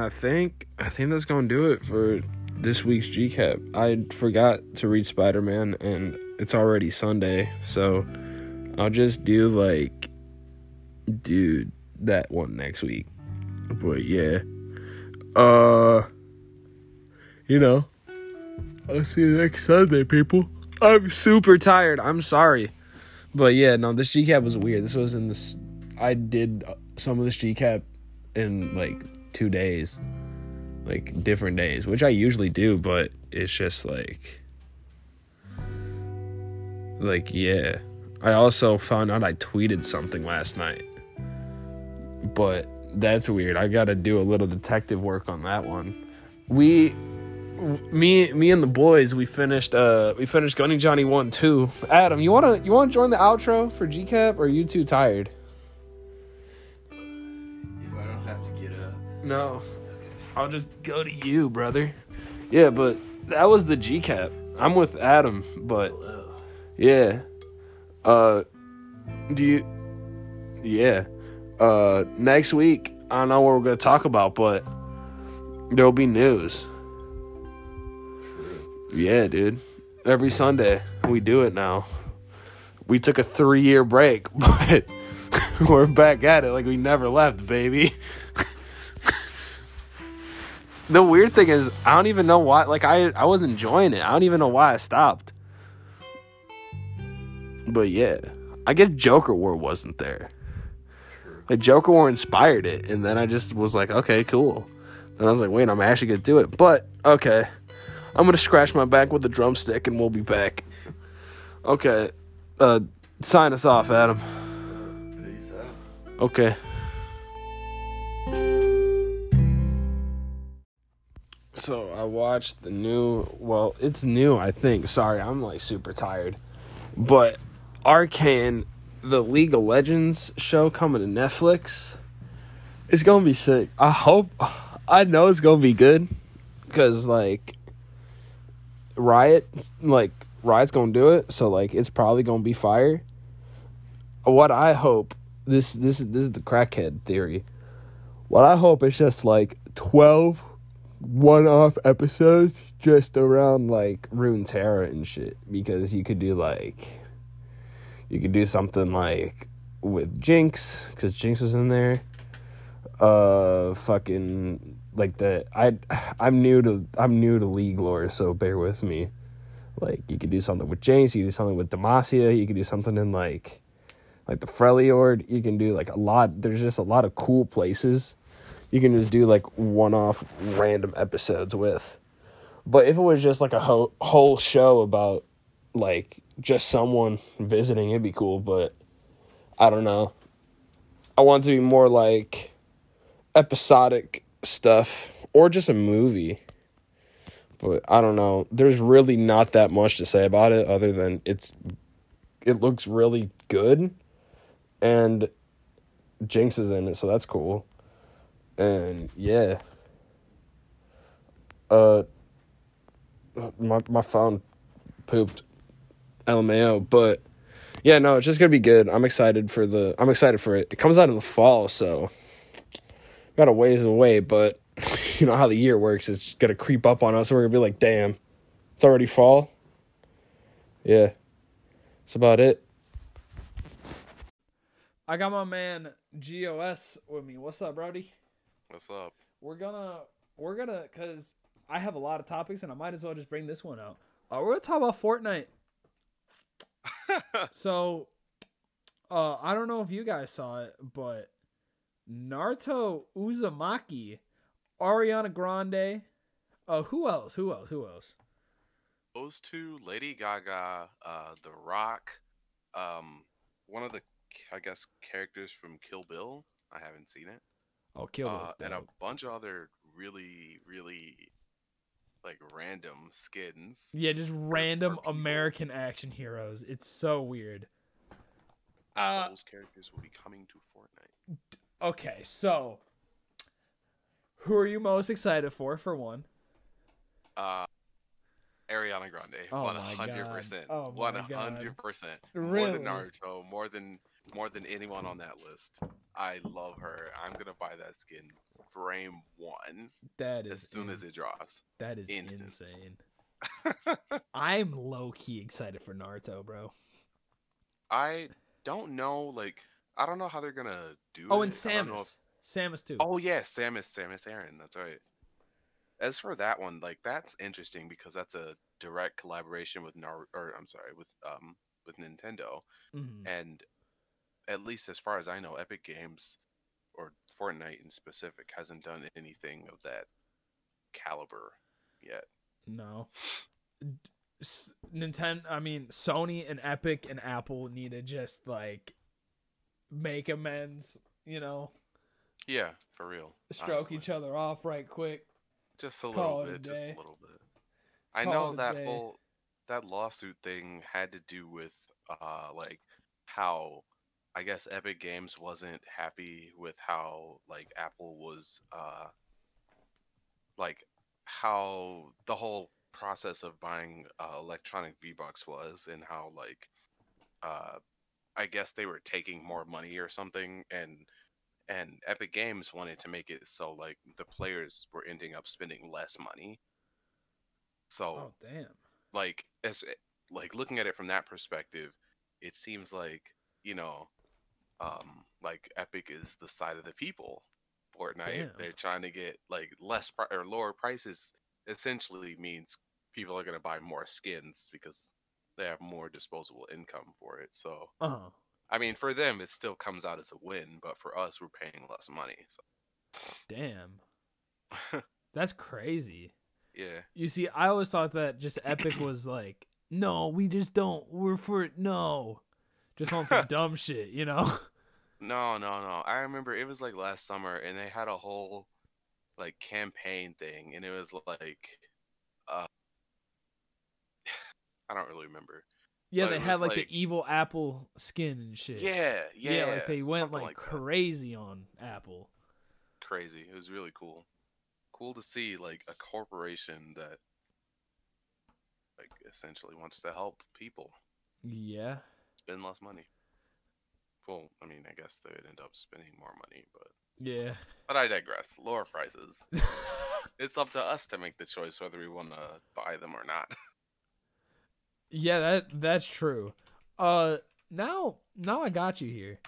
I think I think that's gonna do it for this week's GCAP. I forgot to read Spider Man, and it's already Sunday, so I'll just do like do that one next week. But yeah, uh, you know, I'll see you next Sunday, people. I'm super tired. I'm sorry, but yeah, no, this GCAP was weird. This was in this. I did some of this GCAP in like two days like different days, which I usually do, but it's just like like yeah. I also found out I tweeted something last night. But that's weird. I got to do a little detective work on that one. We me me and the boys we finished uh we finished Gunning Johnny 1 2. Adam, you want to you want to join the outro for GCAP or are you too tired? No. I'll just go to you, brother. Yeah, but that was the GCAP. I'm with Adam, but yeah. Uh do you Yeah. Uh next week, I don't know what we're gonna talk about, but there'll be news. Yeah, dude. Every Sunday we do it now. We took a three year break, but we're back at it like we never left, baby. the weird thing is I don't even know why like I I was enjoying it. I don't even know why I stopped. But yeah, I guess Joker War wasn't there. Like Joker War inspired it, and then I just was like, okay, cool. And I was like, wait, I'm actually gonna do it. But okay, I'm gonna scratch my back with a drumstick, and we'll be back. Okay, uh, sign us off, Adam. Peace out. Okay. So I watched the new. Well, it's new, I think. Sorry, I'm like super tired. But Arcane, the League of Legends show coming to Netflix, it's gonna be sick. I hope. I know it's gonna be good, cause like Riot, like Riot's gonna do it. So like it's probably gonna be fire. What I hope this this is this is the crackhead theory. What I hope is just like 12 one-off episodes just around like Runeterra and shit because you could do like you could do something like with Jinx cuz Jinx was in there. Uh fucking like the I I'm new to I'm new to League lore so bear with me. Like you could do something with Jinx, you could do something with Demacia, you could do something in like like the Freljord. You can do like a lot. There's just a lot of cool places you can just do like one-off random episodes with. But if it was just like a ho- whole show about like just someone visiting, it'd be cool. But I don't know. I want to be more like episodic stuff or just a movie. But I don't know. There's really not that much to say about it other than it's it looks really good and Jinx is in it, so that's cool. And yeah. Uh my my phone pooped LMAO, but yeah, no, it's just gonna be good. I'm excited for the I'm excited for it. It comes out in the fall, so got a ways away, but you know how the year works, it's gonna creep up on us and we're gonna be like, damn, it's already fall. Yeah. That's about it. I got my man GOS with me. What's up, Brody? What's up? We're gonna we're gonna cause I have a lot of topics and I might as well just bring this one out. Uh, we're gonna talk about Fortnite. So uh I don't know if you guys saw it, but Naruto Uzumaki, Ariana Grande, uh who else? Who else? Who else? Those two, Lady Gaga, uh, The Rock, um, one of the, I guess, characters from Kill Bill. I haven't seen it. Oh, Kill Uh, and a bunch of other really, really, like random skins. Yeah, just random people. American action heroes. It's so weird. Uh Those characters will be coming to Fortnite. okay, so who are you most excited for for one? Uh, Ariana Grande, Oh one my hundred God. percent, Oh my one God. hundred percent, more than Naruto, more than more than anyone on that list. I love her. I'm gonna buy that skin frame one That as soon in- as it drops. that is instant. insane. I'm low key excited for Naruto, bro. I don't know, like I don't know how they're gonna do Oh, it. and I if- Samus. Samus too. Oh yes, Samus, Samus Aran. That's right. As for that one, like that's interesting because that's a direct collaboration with Nar, or I'm sorry, with um with Nintendo, Mhm. and at least as far as I know, Epic Games or Fortnite in specific hasn't done anything of that caliber yet. No. Nintendo, I mean, Sony and Epic and Apple need to just like make amends, you know, Yeah, for real. stroke honestly. each other off right quick. Just a little it a bit, just a little bit. I Call know that day. whole that lawsuit thing had to do with uh like how I guess Epic Games wasn't happy with how like Apple was uh like how the whole process of buying uh, electronic V-Bucks was and how like uh I guess they were taking more money or something and and Epic Games wanted to make it so like the players were ending up spending less money. So Oh, damn. like as like looking at it from that perspective, it seems like you know, um, like Epic is the side of the people. Fortnite, Damn. they're trying to get like less pri- or lower prices. Essentially means people are gonna buy more skins because they have more disposable income for it. So Uh huh. I mean, for them, it still comes out as a win, but for us, we're paying less money. So Damn. That's crazy. yeah, You see, I always thought that just Epic was like, no, we just don't. We're for it. No. Just on some dumb shit, you know? no, no, no. I remember it was like last summer, and they had a whole like campaign thing, and it was like, uh, I don't really remember. Yeah, But they had like, like- the evil Apple skin and shit. Yeah, yeah, like they went like, that. crazy on Apple. crazy. It was really cool. Cool to see like a corporation that like essentially wants to help people Yeah. spend less money. Well, I mean, I guess they'd end up spending more money, but Yeah. but I digress. Lower prices. it's up to us to make the choice whether we want to buy them or not. yeah, that that's true. Uh now now I got you here.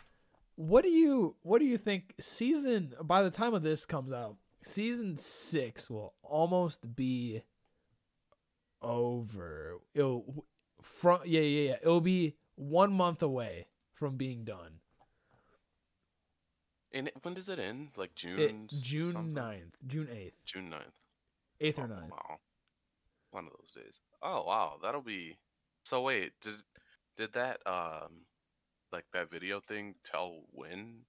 What do you what do you think season by the time of this comes out, season 6 will almost be over. It'll from yeah, yeah, yeah. It'll be 1 month away from being done. And when does it end? Like June? It, June something? 9th, June 8th. June 9th. 8th or Oh, 9th. Wow. One of those days. Oh wow, that'll be. So wait, did did that um like that video thing tell when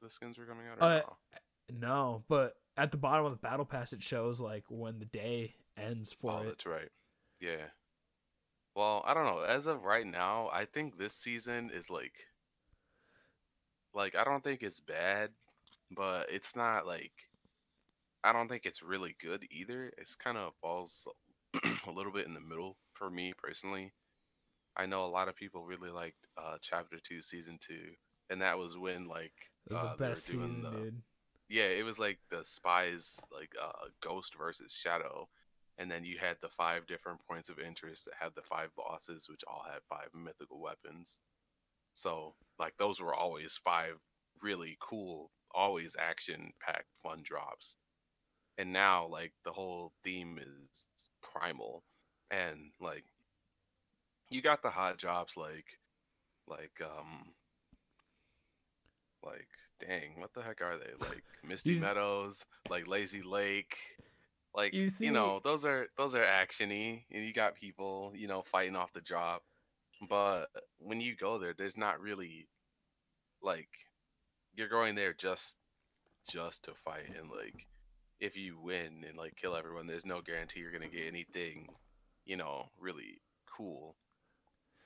the skins were coming out? Or Uh, no? No, but at the bottom of the battle pass it shows like when the day ends for Oh, it. that's right. Yeah. Well, I don't know. As of right now, I think this season is like like I don't think it's bad, but it's not like I don't think it's really good either. It's kind of falls a little bit in the middle for me personally. I know a lot of people really liked uh chapter 2 season 2 and that was when like was uh, the best season, the- dude. yeah, it was like the spies, like uh, Ghost versus Shadow, and then you had the five different points of interest that had the five bosses, which all had five mythical weapons. So, like, those were always five really cool, always action-packed, fun drops. And now, like, the whole theme is primal, and like, you got the hot jobs like, like um, like dang what the heck are they? Like misty These- meadows like lazy lake like You see... you, know those are those are actiony and you got people you know fighting off the drop. But when you go there there's not really like you're going there just just to fight and like if you win and like kill everyone there's no guarantee you're gonna get anything you know really cool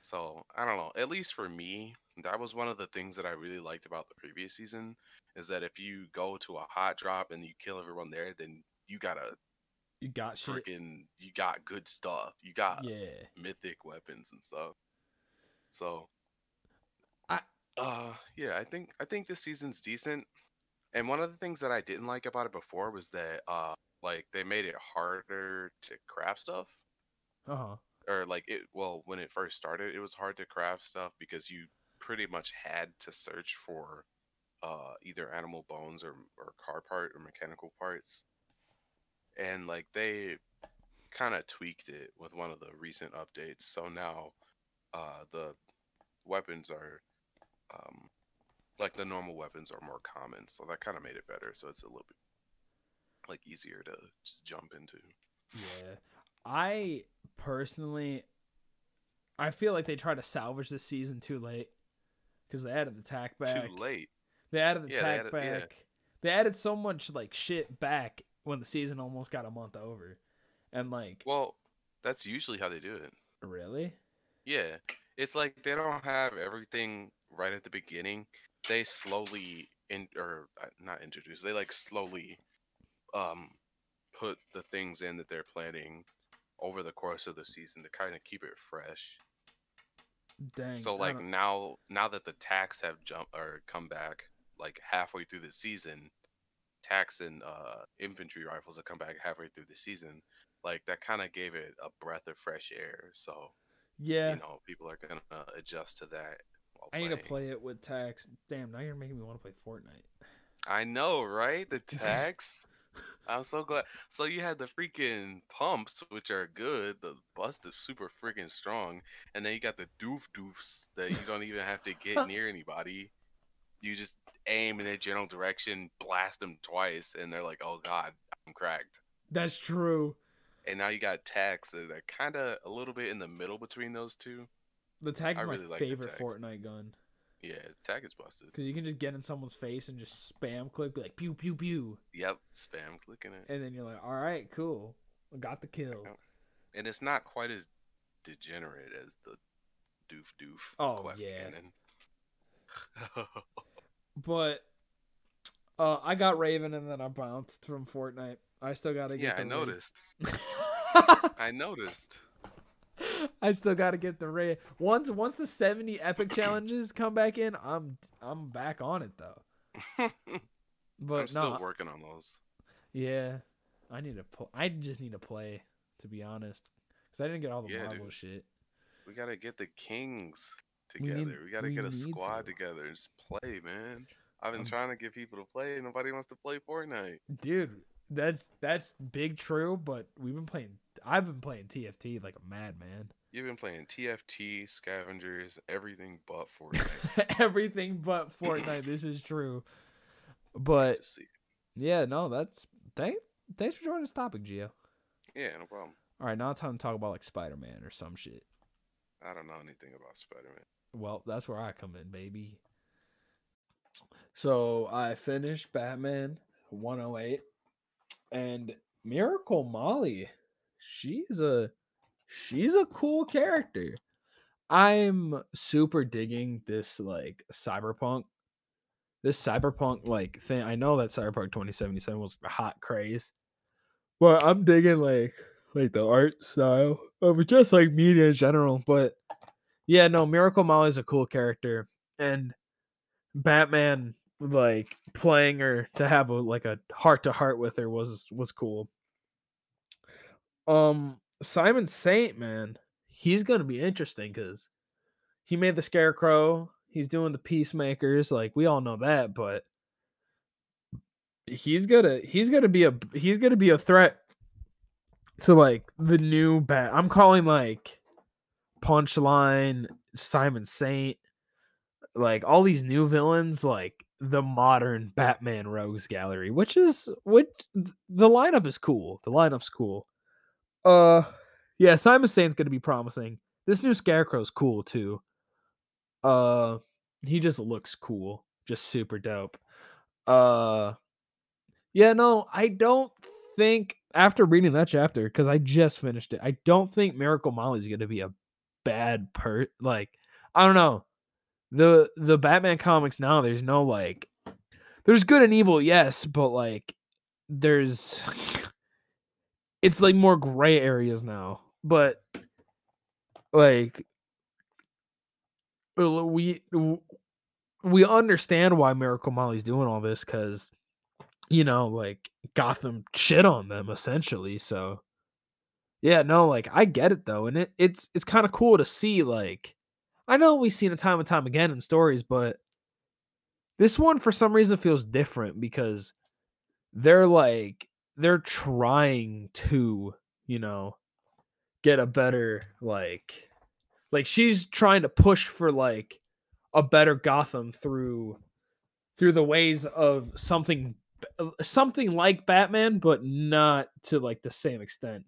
so I don't know. At least for me, that was one of the things that I really liked about the previous season is that if you go to a hot drop and you kill everyone there, then you got a You got freaking you got good stuff. You got Yeah. mythic weapons and stuff. So I- uh yeah, I think I think this season's decent. And one of the things that I didn't like about it before was that uh like they made it harder to craft stuff. Uh huh. Or like it well, when it first started, it was hard to craft stuff because you pretty much had to search for uh either animal bones or or car part or mechanical parts. And like they kind of tweaked it with one of the recent updates. So now uh the weapons are um like the normal weapons are more common, so that kind of made it better. So it's a little bit like easier to just jump into. Yeah. I personally I feel like they tried to salvage this season too late because they added the tack back. Too late. They added the Yeah, they tack added- back. yeah. They added so much like shit back when the season almost got a month over. And like Well, that's usually how they do it. really? Yeah, it's like they don't have everything right at the beginning. They slowly in or uh, not introduce. They like slowly um put the things in that they're planning over the course of the season to kind of keep it fresh. Dang. So like now now that the tax have jumped or come back like halfway through the season, tax and uh infantry rifles have come back halfway through the season. Like that kind of gave it a breath of fresh air. So yeah. you know people are gonna adjust to that. I need to play it with tax. Damn, now you're making me want to play Fortnite. I know, right? The tax. I'm so glad. So you had the freaking pumps, which are good. The bust is super freaking strong, and then you got the doof doofs that you don't even have to get near anybody. You just aim in a general direction, blast them twice, and they're like, "Oh God, I'm cracked." That's true. And now you got tax uh, that are kind of a little bit in the middle between those two. The tag I is my really favorite tags. Fortnite gun Yeah, tag is busted. because you can just get in someone's face and just spam click, be like pew pew pew, Yep, spam clicking it. and then you're like, all right, cool, got the kill. And it's not quite as degenerate as the doof doof. Oh, yeah. cannon. But uh, I got Raven and then I bounced from Fortnite. I still gotta get. yeah. I noticed. I noticed. I still gotta get the raid. Once once the seventy epic challenges come back in, I'm I'm back on it though. But I'm still no, working on those. yeah, I need to. Pl- I just need to play, to be honest, because I didn't get all the Yeah, Marvel dude. shit. We gotta get the kings We together. need- We, gotta we get a squad to. together and just play, man. I've been Um, trying to get people to play. Nobody wants to play Fortnite. Dude, that's that's big true. But we've been playing. I've been playing TFT like a madman. You've been playing TFT, Scavengers, everything but Fortnite. Everything but Fortnite. this is true. But yeah, no, that's thank thanks for joining this topic, Gio. Yeah, no problem. All right, now it's time to talk about like Spider Man or some shit. I don't know anything about Spider-Man. Well, that's where I come in, baby. So I finished Batman 108 and Miracle Molly. She's a she's a cool character. I'm super digging this like cyberpunk this cyberpunk like thing. I know that Cyberpunk 2077 was the hot craze. But I'm digging like like the art style of just like media in general, but yeah, no, Miracle Molly's a cool character, and Batman like playing her to have a like a heart to heart with her was was cool. Um, Simon Saint, man, he's gonna be interesting because he made the Scarecrow. He's doing the Peacemakers, like we all know that, but he's gonna he's gonna be a he's gonna be a threat to like the new bat. I'm calling like Punchline, Simon Saint, like all these new villains, like the modern Batman Rogues Gallery, which is which the lineup is cool. The lineup's cool. Uh, yeah, Simon Saint's gonna be promising. This new Scarecrow's cool too. Uh, he just looks cool, just super dope. Uh, yeah, no, I don't think after reading that chapter because I just finished it. I don't think Miracle Molly's gonna be a bad per like I don't know. The the Batman comics now there's no like there's good and evil, yes, but like there's it's like more gray areas now. But like we we understand why Miracle Molly's doing all this because, you know, like Gotham shit on them essentially. So, yeah, no, like I get it though, and it it's it's kind of cool to see. Like, I know we've seen it time and time again in stories, but this one for some reason feels different because they're like they're trying to, you know, get a better like like she's trying to push for like a better Gotham through through the ways of something uh, something like Batman but not to like the same extent.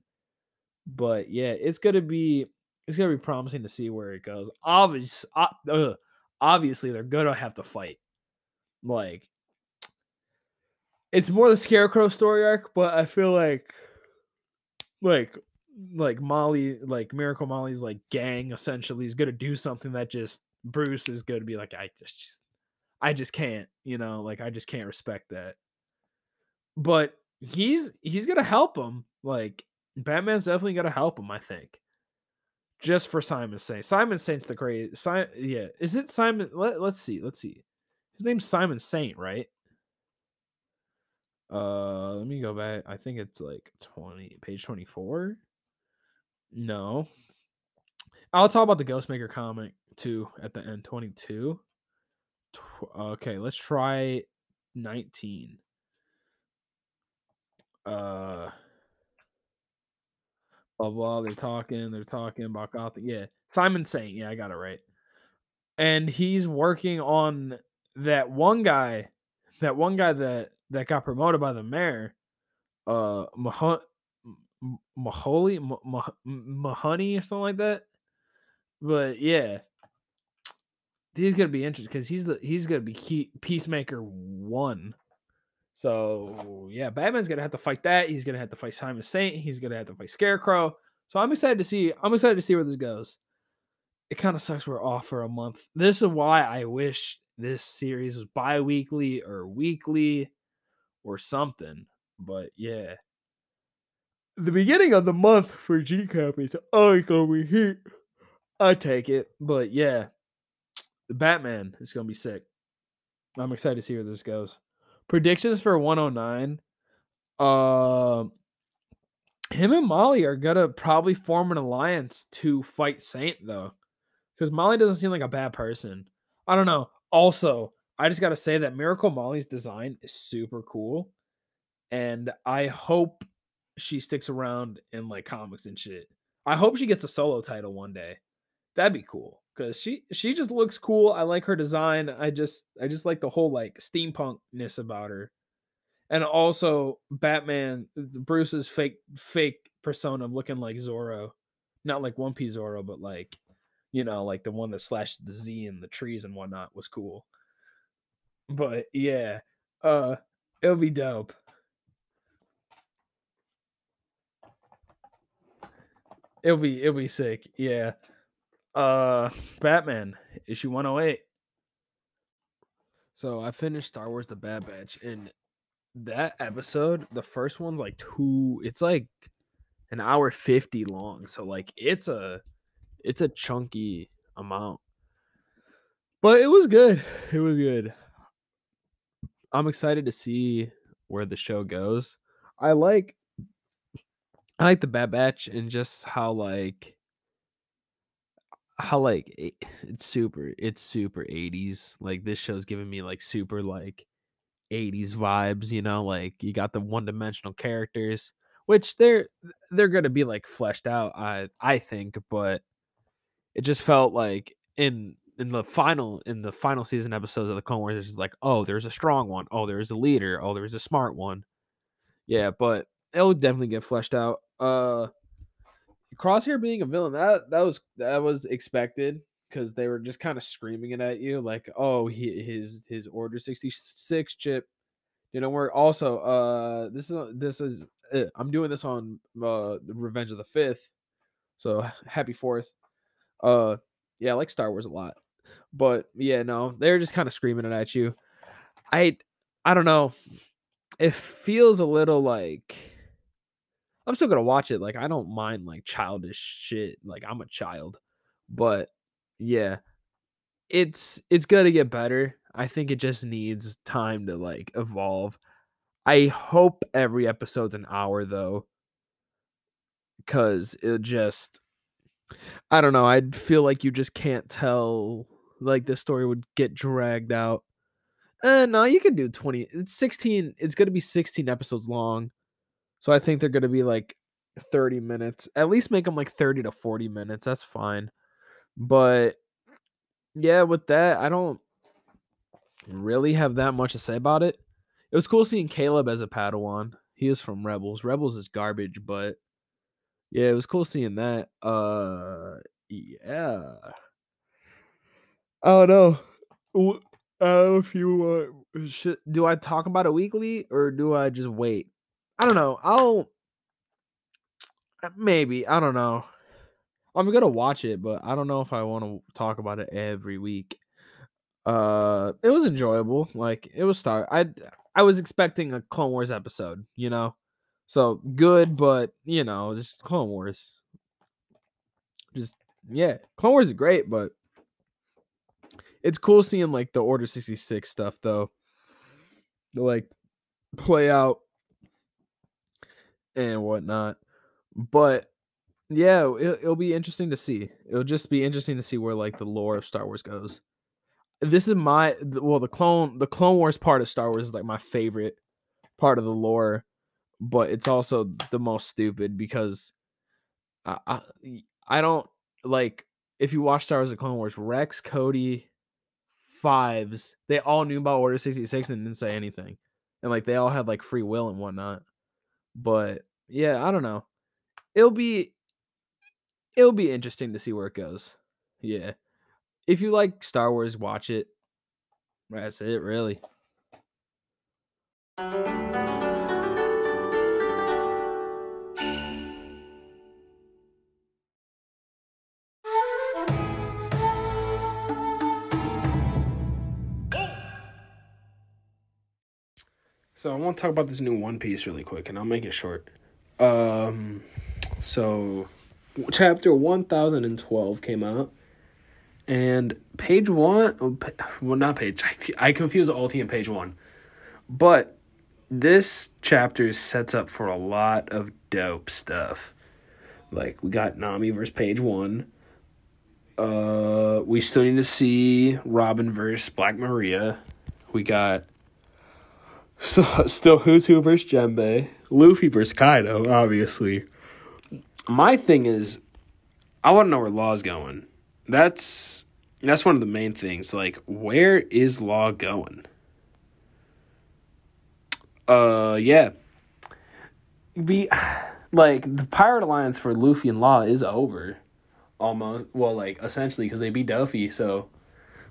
But yeah, it's going to be it's going to be promising to see where it goes. Obvious uh, obviously they're going to have to fight. Like it's more the scarecrow story arc, but I feel like like like Molly, like Miracle Molly's like gang essentially is gonna do something that just Bruce is gonna be like, I just I just can't, you know, like I just can't respect that. But he's he's gonna help him. Like Batman's definitely gonna help him, I think. Just for Simon's sake. Simon Saint's the crazy. Si- yeah, is it Simon? Let, let's see. Let's see. His name's Simon Saint, right? Uh, let me go back. I think it's like 20, page 24. No. I'll talk about the Ghostmaker comic too at the end. 22. Tw- okay, let's try 19. Uh, blah blah. They're talking. They're talking about Gotham. Yeah, Simon Saint. Yeah, I got it right. And he's working on that one guy, that one guy that that got promoted by the mayor, uh, Mahon, Mahoney, Mahoney or something like that. But yeah, he's gonna be interesting because he's the he's gonna be key, Peacemaker one. So yeah, Batman's gonna have to fight that. He's gonna have to fight Simon Saint. He's gonna have to fight Scarecrow. So I'm excited to see. I'm excited to see where this goes. It kind of sucks we're off for a month. This is why I wish this series was bi-weekly or weekly or something. But yeah. The beginning of the month for G copies, I gonna hit. I take it. But yeah. The Batman is gonna be sick. I'm excited to see where this goes. Predictions for 109. Uh him and Molly are gonna probably form an alliance to fight Saint though. Because Molly doesn't seem like a bad person. I don't know. Also, I just gotta say that Miracle Molly's design is super cool and I hope she sticks around in like comics and shit. I hope she gets a solo title one day. That'd be cool because she she just looks cool. I like her design. I just I just like the whole like steampunkness about her, and also Batman Bruce's fake fake persona of looking like Zorro, not like One Piece Zorro, but like you know like the one that slashed the Z in the trees and whatnot was cool. But yeah, uh, it'll be dope. It'll be it'll be sick. Yeah. Uh Batman, issue 108. So I finished Star Wars the Bad Batch and that episode, the first one's like two it's like an hour 50 long. So like it's a it's a chunky amount. But it was good. It was good. I'm excited to see where the show goes. I like I like the Bad Batch and just how like how like eh, it's super it's super 80s. Like this show's giving me like super like 80s vibes, you know, like you got the one-dimensional characters, which they're they're going to be like fleshed out I I think, but it just felt like in in the final in the final season episodes of the Clone Wars, it's like, oh, there's a strong one. Oh, there's a leader. Oh, there's a smart one. Yeah, but it'll definitely get fleshed out. Uh Crosshair being a villain, that that was that was expected because they were just kind of screaming it at you, like, oh, he, his his Order 66 chip didn't work. Also, uh this is this is uh, I'm doing this on uh Revenge of the Fifth. So happy fourth. Uh yeah, I like Star Wars a lot. But yeah, no, they're just kind of screaming it at you. I I don't know. It feels a little like I'm still gonna watch it. Like I don't mind like childish shit. Like I'm a child, but yeah, it's it's gonna get better. I think it just needs time to like evolve. I hope every episode's an hour though. Cause it just I don't know, I'd feel like you just can't tell like this story would get dragged out. Uh no, you can do 20. It's 16. It's going to be 16 episodes long. So I think they're going to be like 30 minutes. At least make them like 30 to 40 minutes. That's fine. But yeah, with that, I don't really have that much to say about it. It was cool seeing Caleb as a Padawan. He is from Rebels. Rebels is garbage, but yeah, it was cool seeing that. Uh yeah. I don't know. I don't know if you uh, should do I talk about it weekly or do I just wait? I don't know. I'll uh, maybe. I don't know. I'm gonna watch it, but I don't know if I want to talk about it every week. Uh, it was enjoyable. Like it was start. I I was expecting a Clone Wars episode, you know, so good, but you know, just Clone Wars. Just yeah, Clone Wars is great, but it's cool seeing like the Order sixty six stuff though, like play out and whatnot. But yeah, it, it'll be interesting to see. It'll just be interesting to see where like the lore of Star Wars goes. This is my well, the clone the Clone Wars part of Star Wars is like my favorite part of the lore, but it's also the most stupid because I I, I don't like if you watch Star Wars: The Clone Wars, Rex, Cody, Fives, they all knew about Order sixty six and didn't say anything, and like they all had like free will and whatnot. But yeah, I don't know. It'll be it'll be interesting to see where it goes. Yeah. If you like Star Wars, watch it. That's it, really. So I want to talk about this new One Piece really quick, and I'll make it short. Um, so chapter one thousand and twelve came out, and page one, well, not page. I I confuse Ulti and page one, but this chapter sets up for a lot of dope stuff. Like we got Nami versus page one. Uh, we still need to see Robin versus Black Maria. We got so still who's who versus Jinbe, Luffy versus Kaido, obviously. My thing is, I want to know where Law's going. That's that's one of the main things. Like, where is Law going? Uh, yeah. Be like the Pirate Alliance for Luffy and Law is over, almost. Well, like essentially because they beat Doffy. So,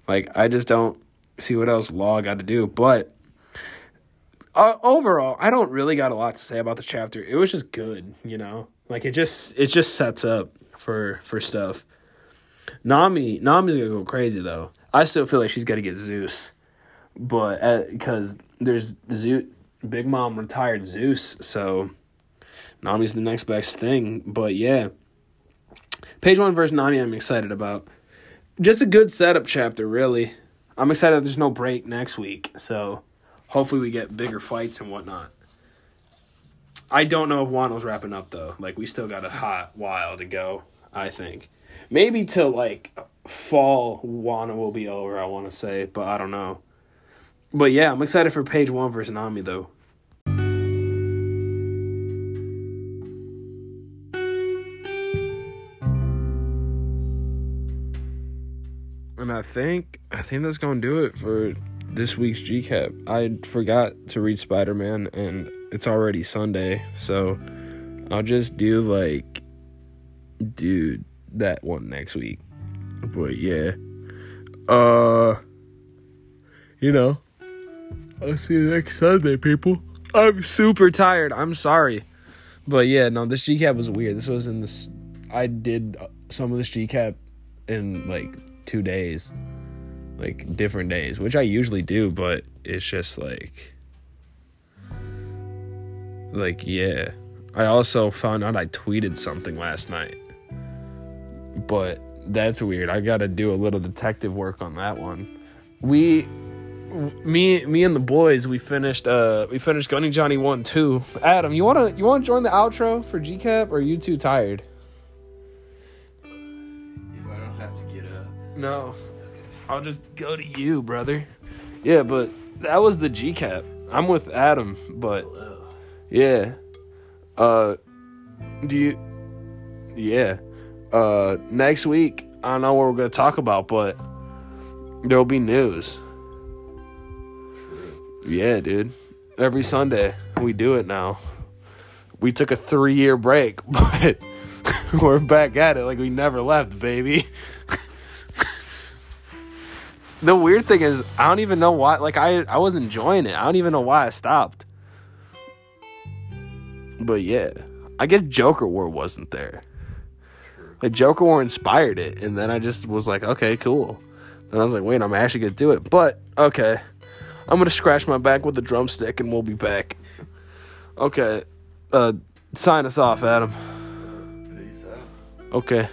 like, I just don't see what else Law got to do. But uh, overall, I don't really got a lot to say about the chapter. It was just good, you know. Like it just it just sets up for for stuff. Nami Nami's gonna go crazy though. I still feel like she's gonna get Zeus, but because there's Zeus, Big Mom retired Zeus, so Nami's the next best thing. But yeah, page one versus Nami, I'm excited about. Just a good setup chapter, really. I'm excited there's no break next week, so hopefully we get bigger fights and whatnot. I don't know if Wano's wrapping up though. Like we still got a hot while to go. I think maybe till like fall Wano will be over. I want to say, but I don't know. But yeah, I'm excited for page one versus Nami though. And I think I think that's gonna do it for this week's GCAP. I forgot to read Spider Man, and it's already Sunday, so I'll just do like do that one next week. But yeah, uh, you know, I'll see you next Sunday, people. I'm super tired. I'm sorry, but yeah, no, this GCAP was weird. This was in this. I did some of this GCAP in like two days like different days, which I usually do, but it's just like like yeah. I also found out I tweeted something last night. But that's weird. I got to do a little detective work on that one. We me me and the boys we finished uh we finished Gunny Johnny one two. Adam, you wanna you wanna join the outro for GCAP or are you too tired? If I don't have to get up. No. I'll just go to you, brother. Yeah, but that was the GCAP. I'm with Adam, but yeah. Uh do you Yeah. Uh next week I don't know what we're gonna talk about, but there'll be news. Yeah, dude. Every Sunday we do it now. We took a three year break, but we're back at it like we never left, baby. The weird thing is I don't even know why like I I was enjoying it. I don't even know why I stopped. But yeah. I guess Joker War wasn't there. Like Joker War inspired it, and then I just was like, okay, cool. And I was like, wait, I'm actually gonna do it. But okay. I'm gonna scratch my back with a drumstick and we'll be back. Okay. Uh sign us off, Adam. Peace out. Okay.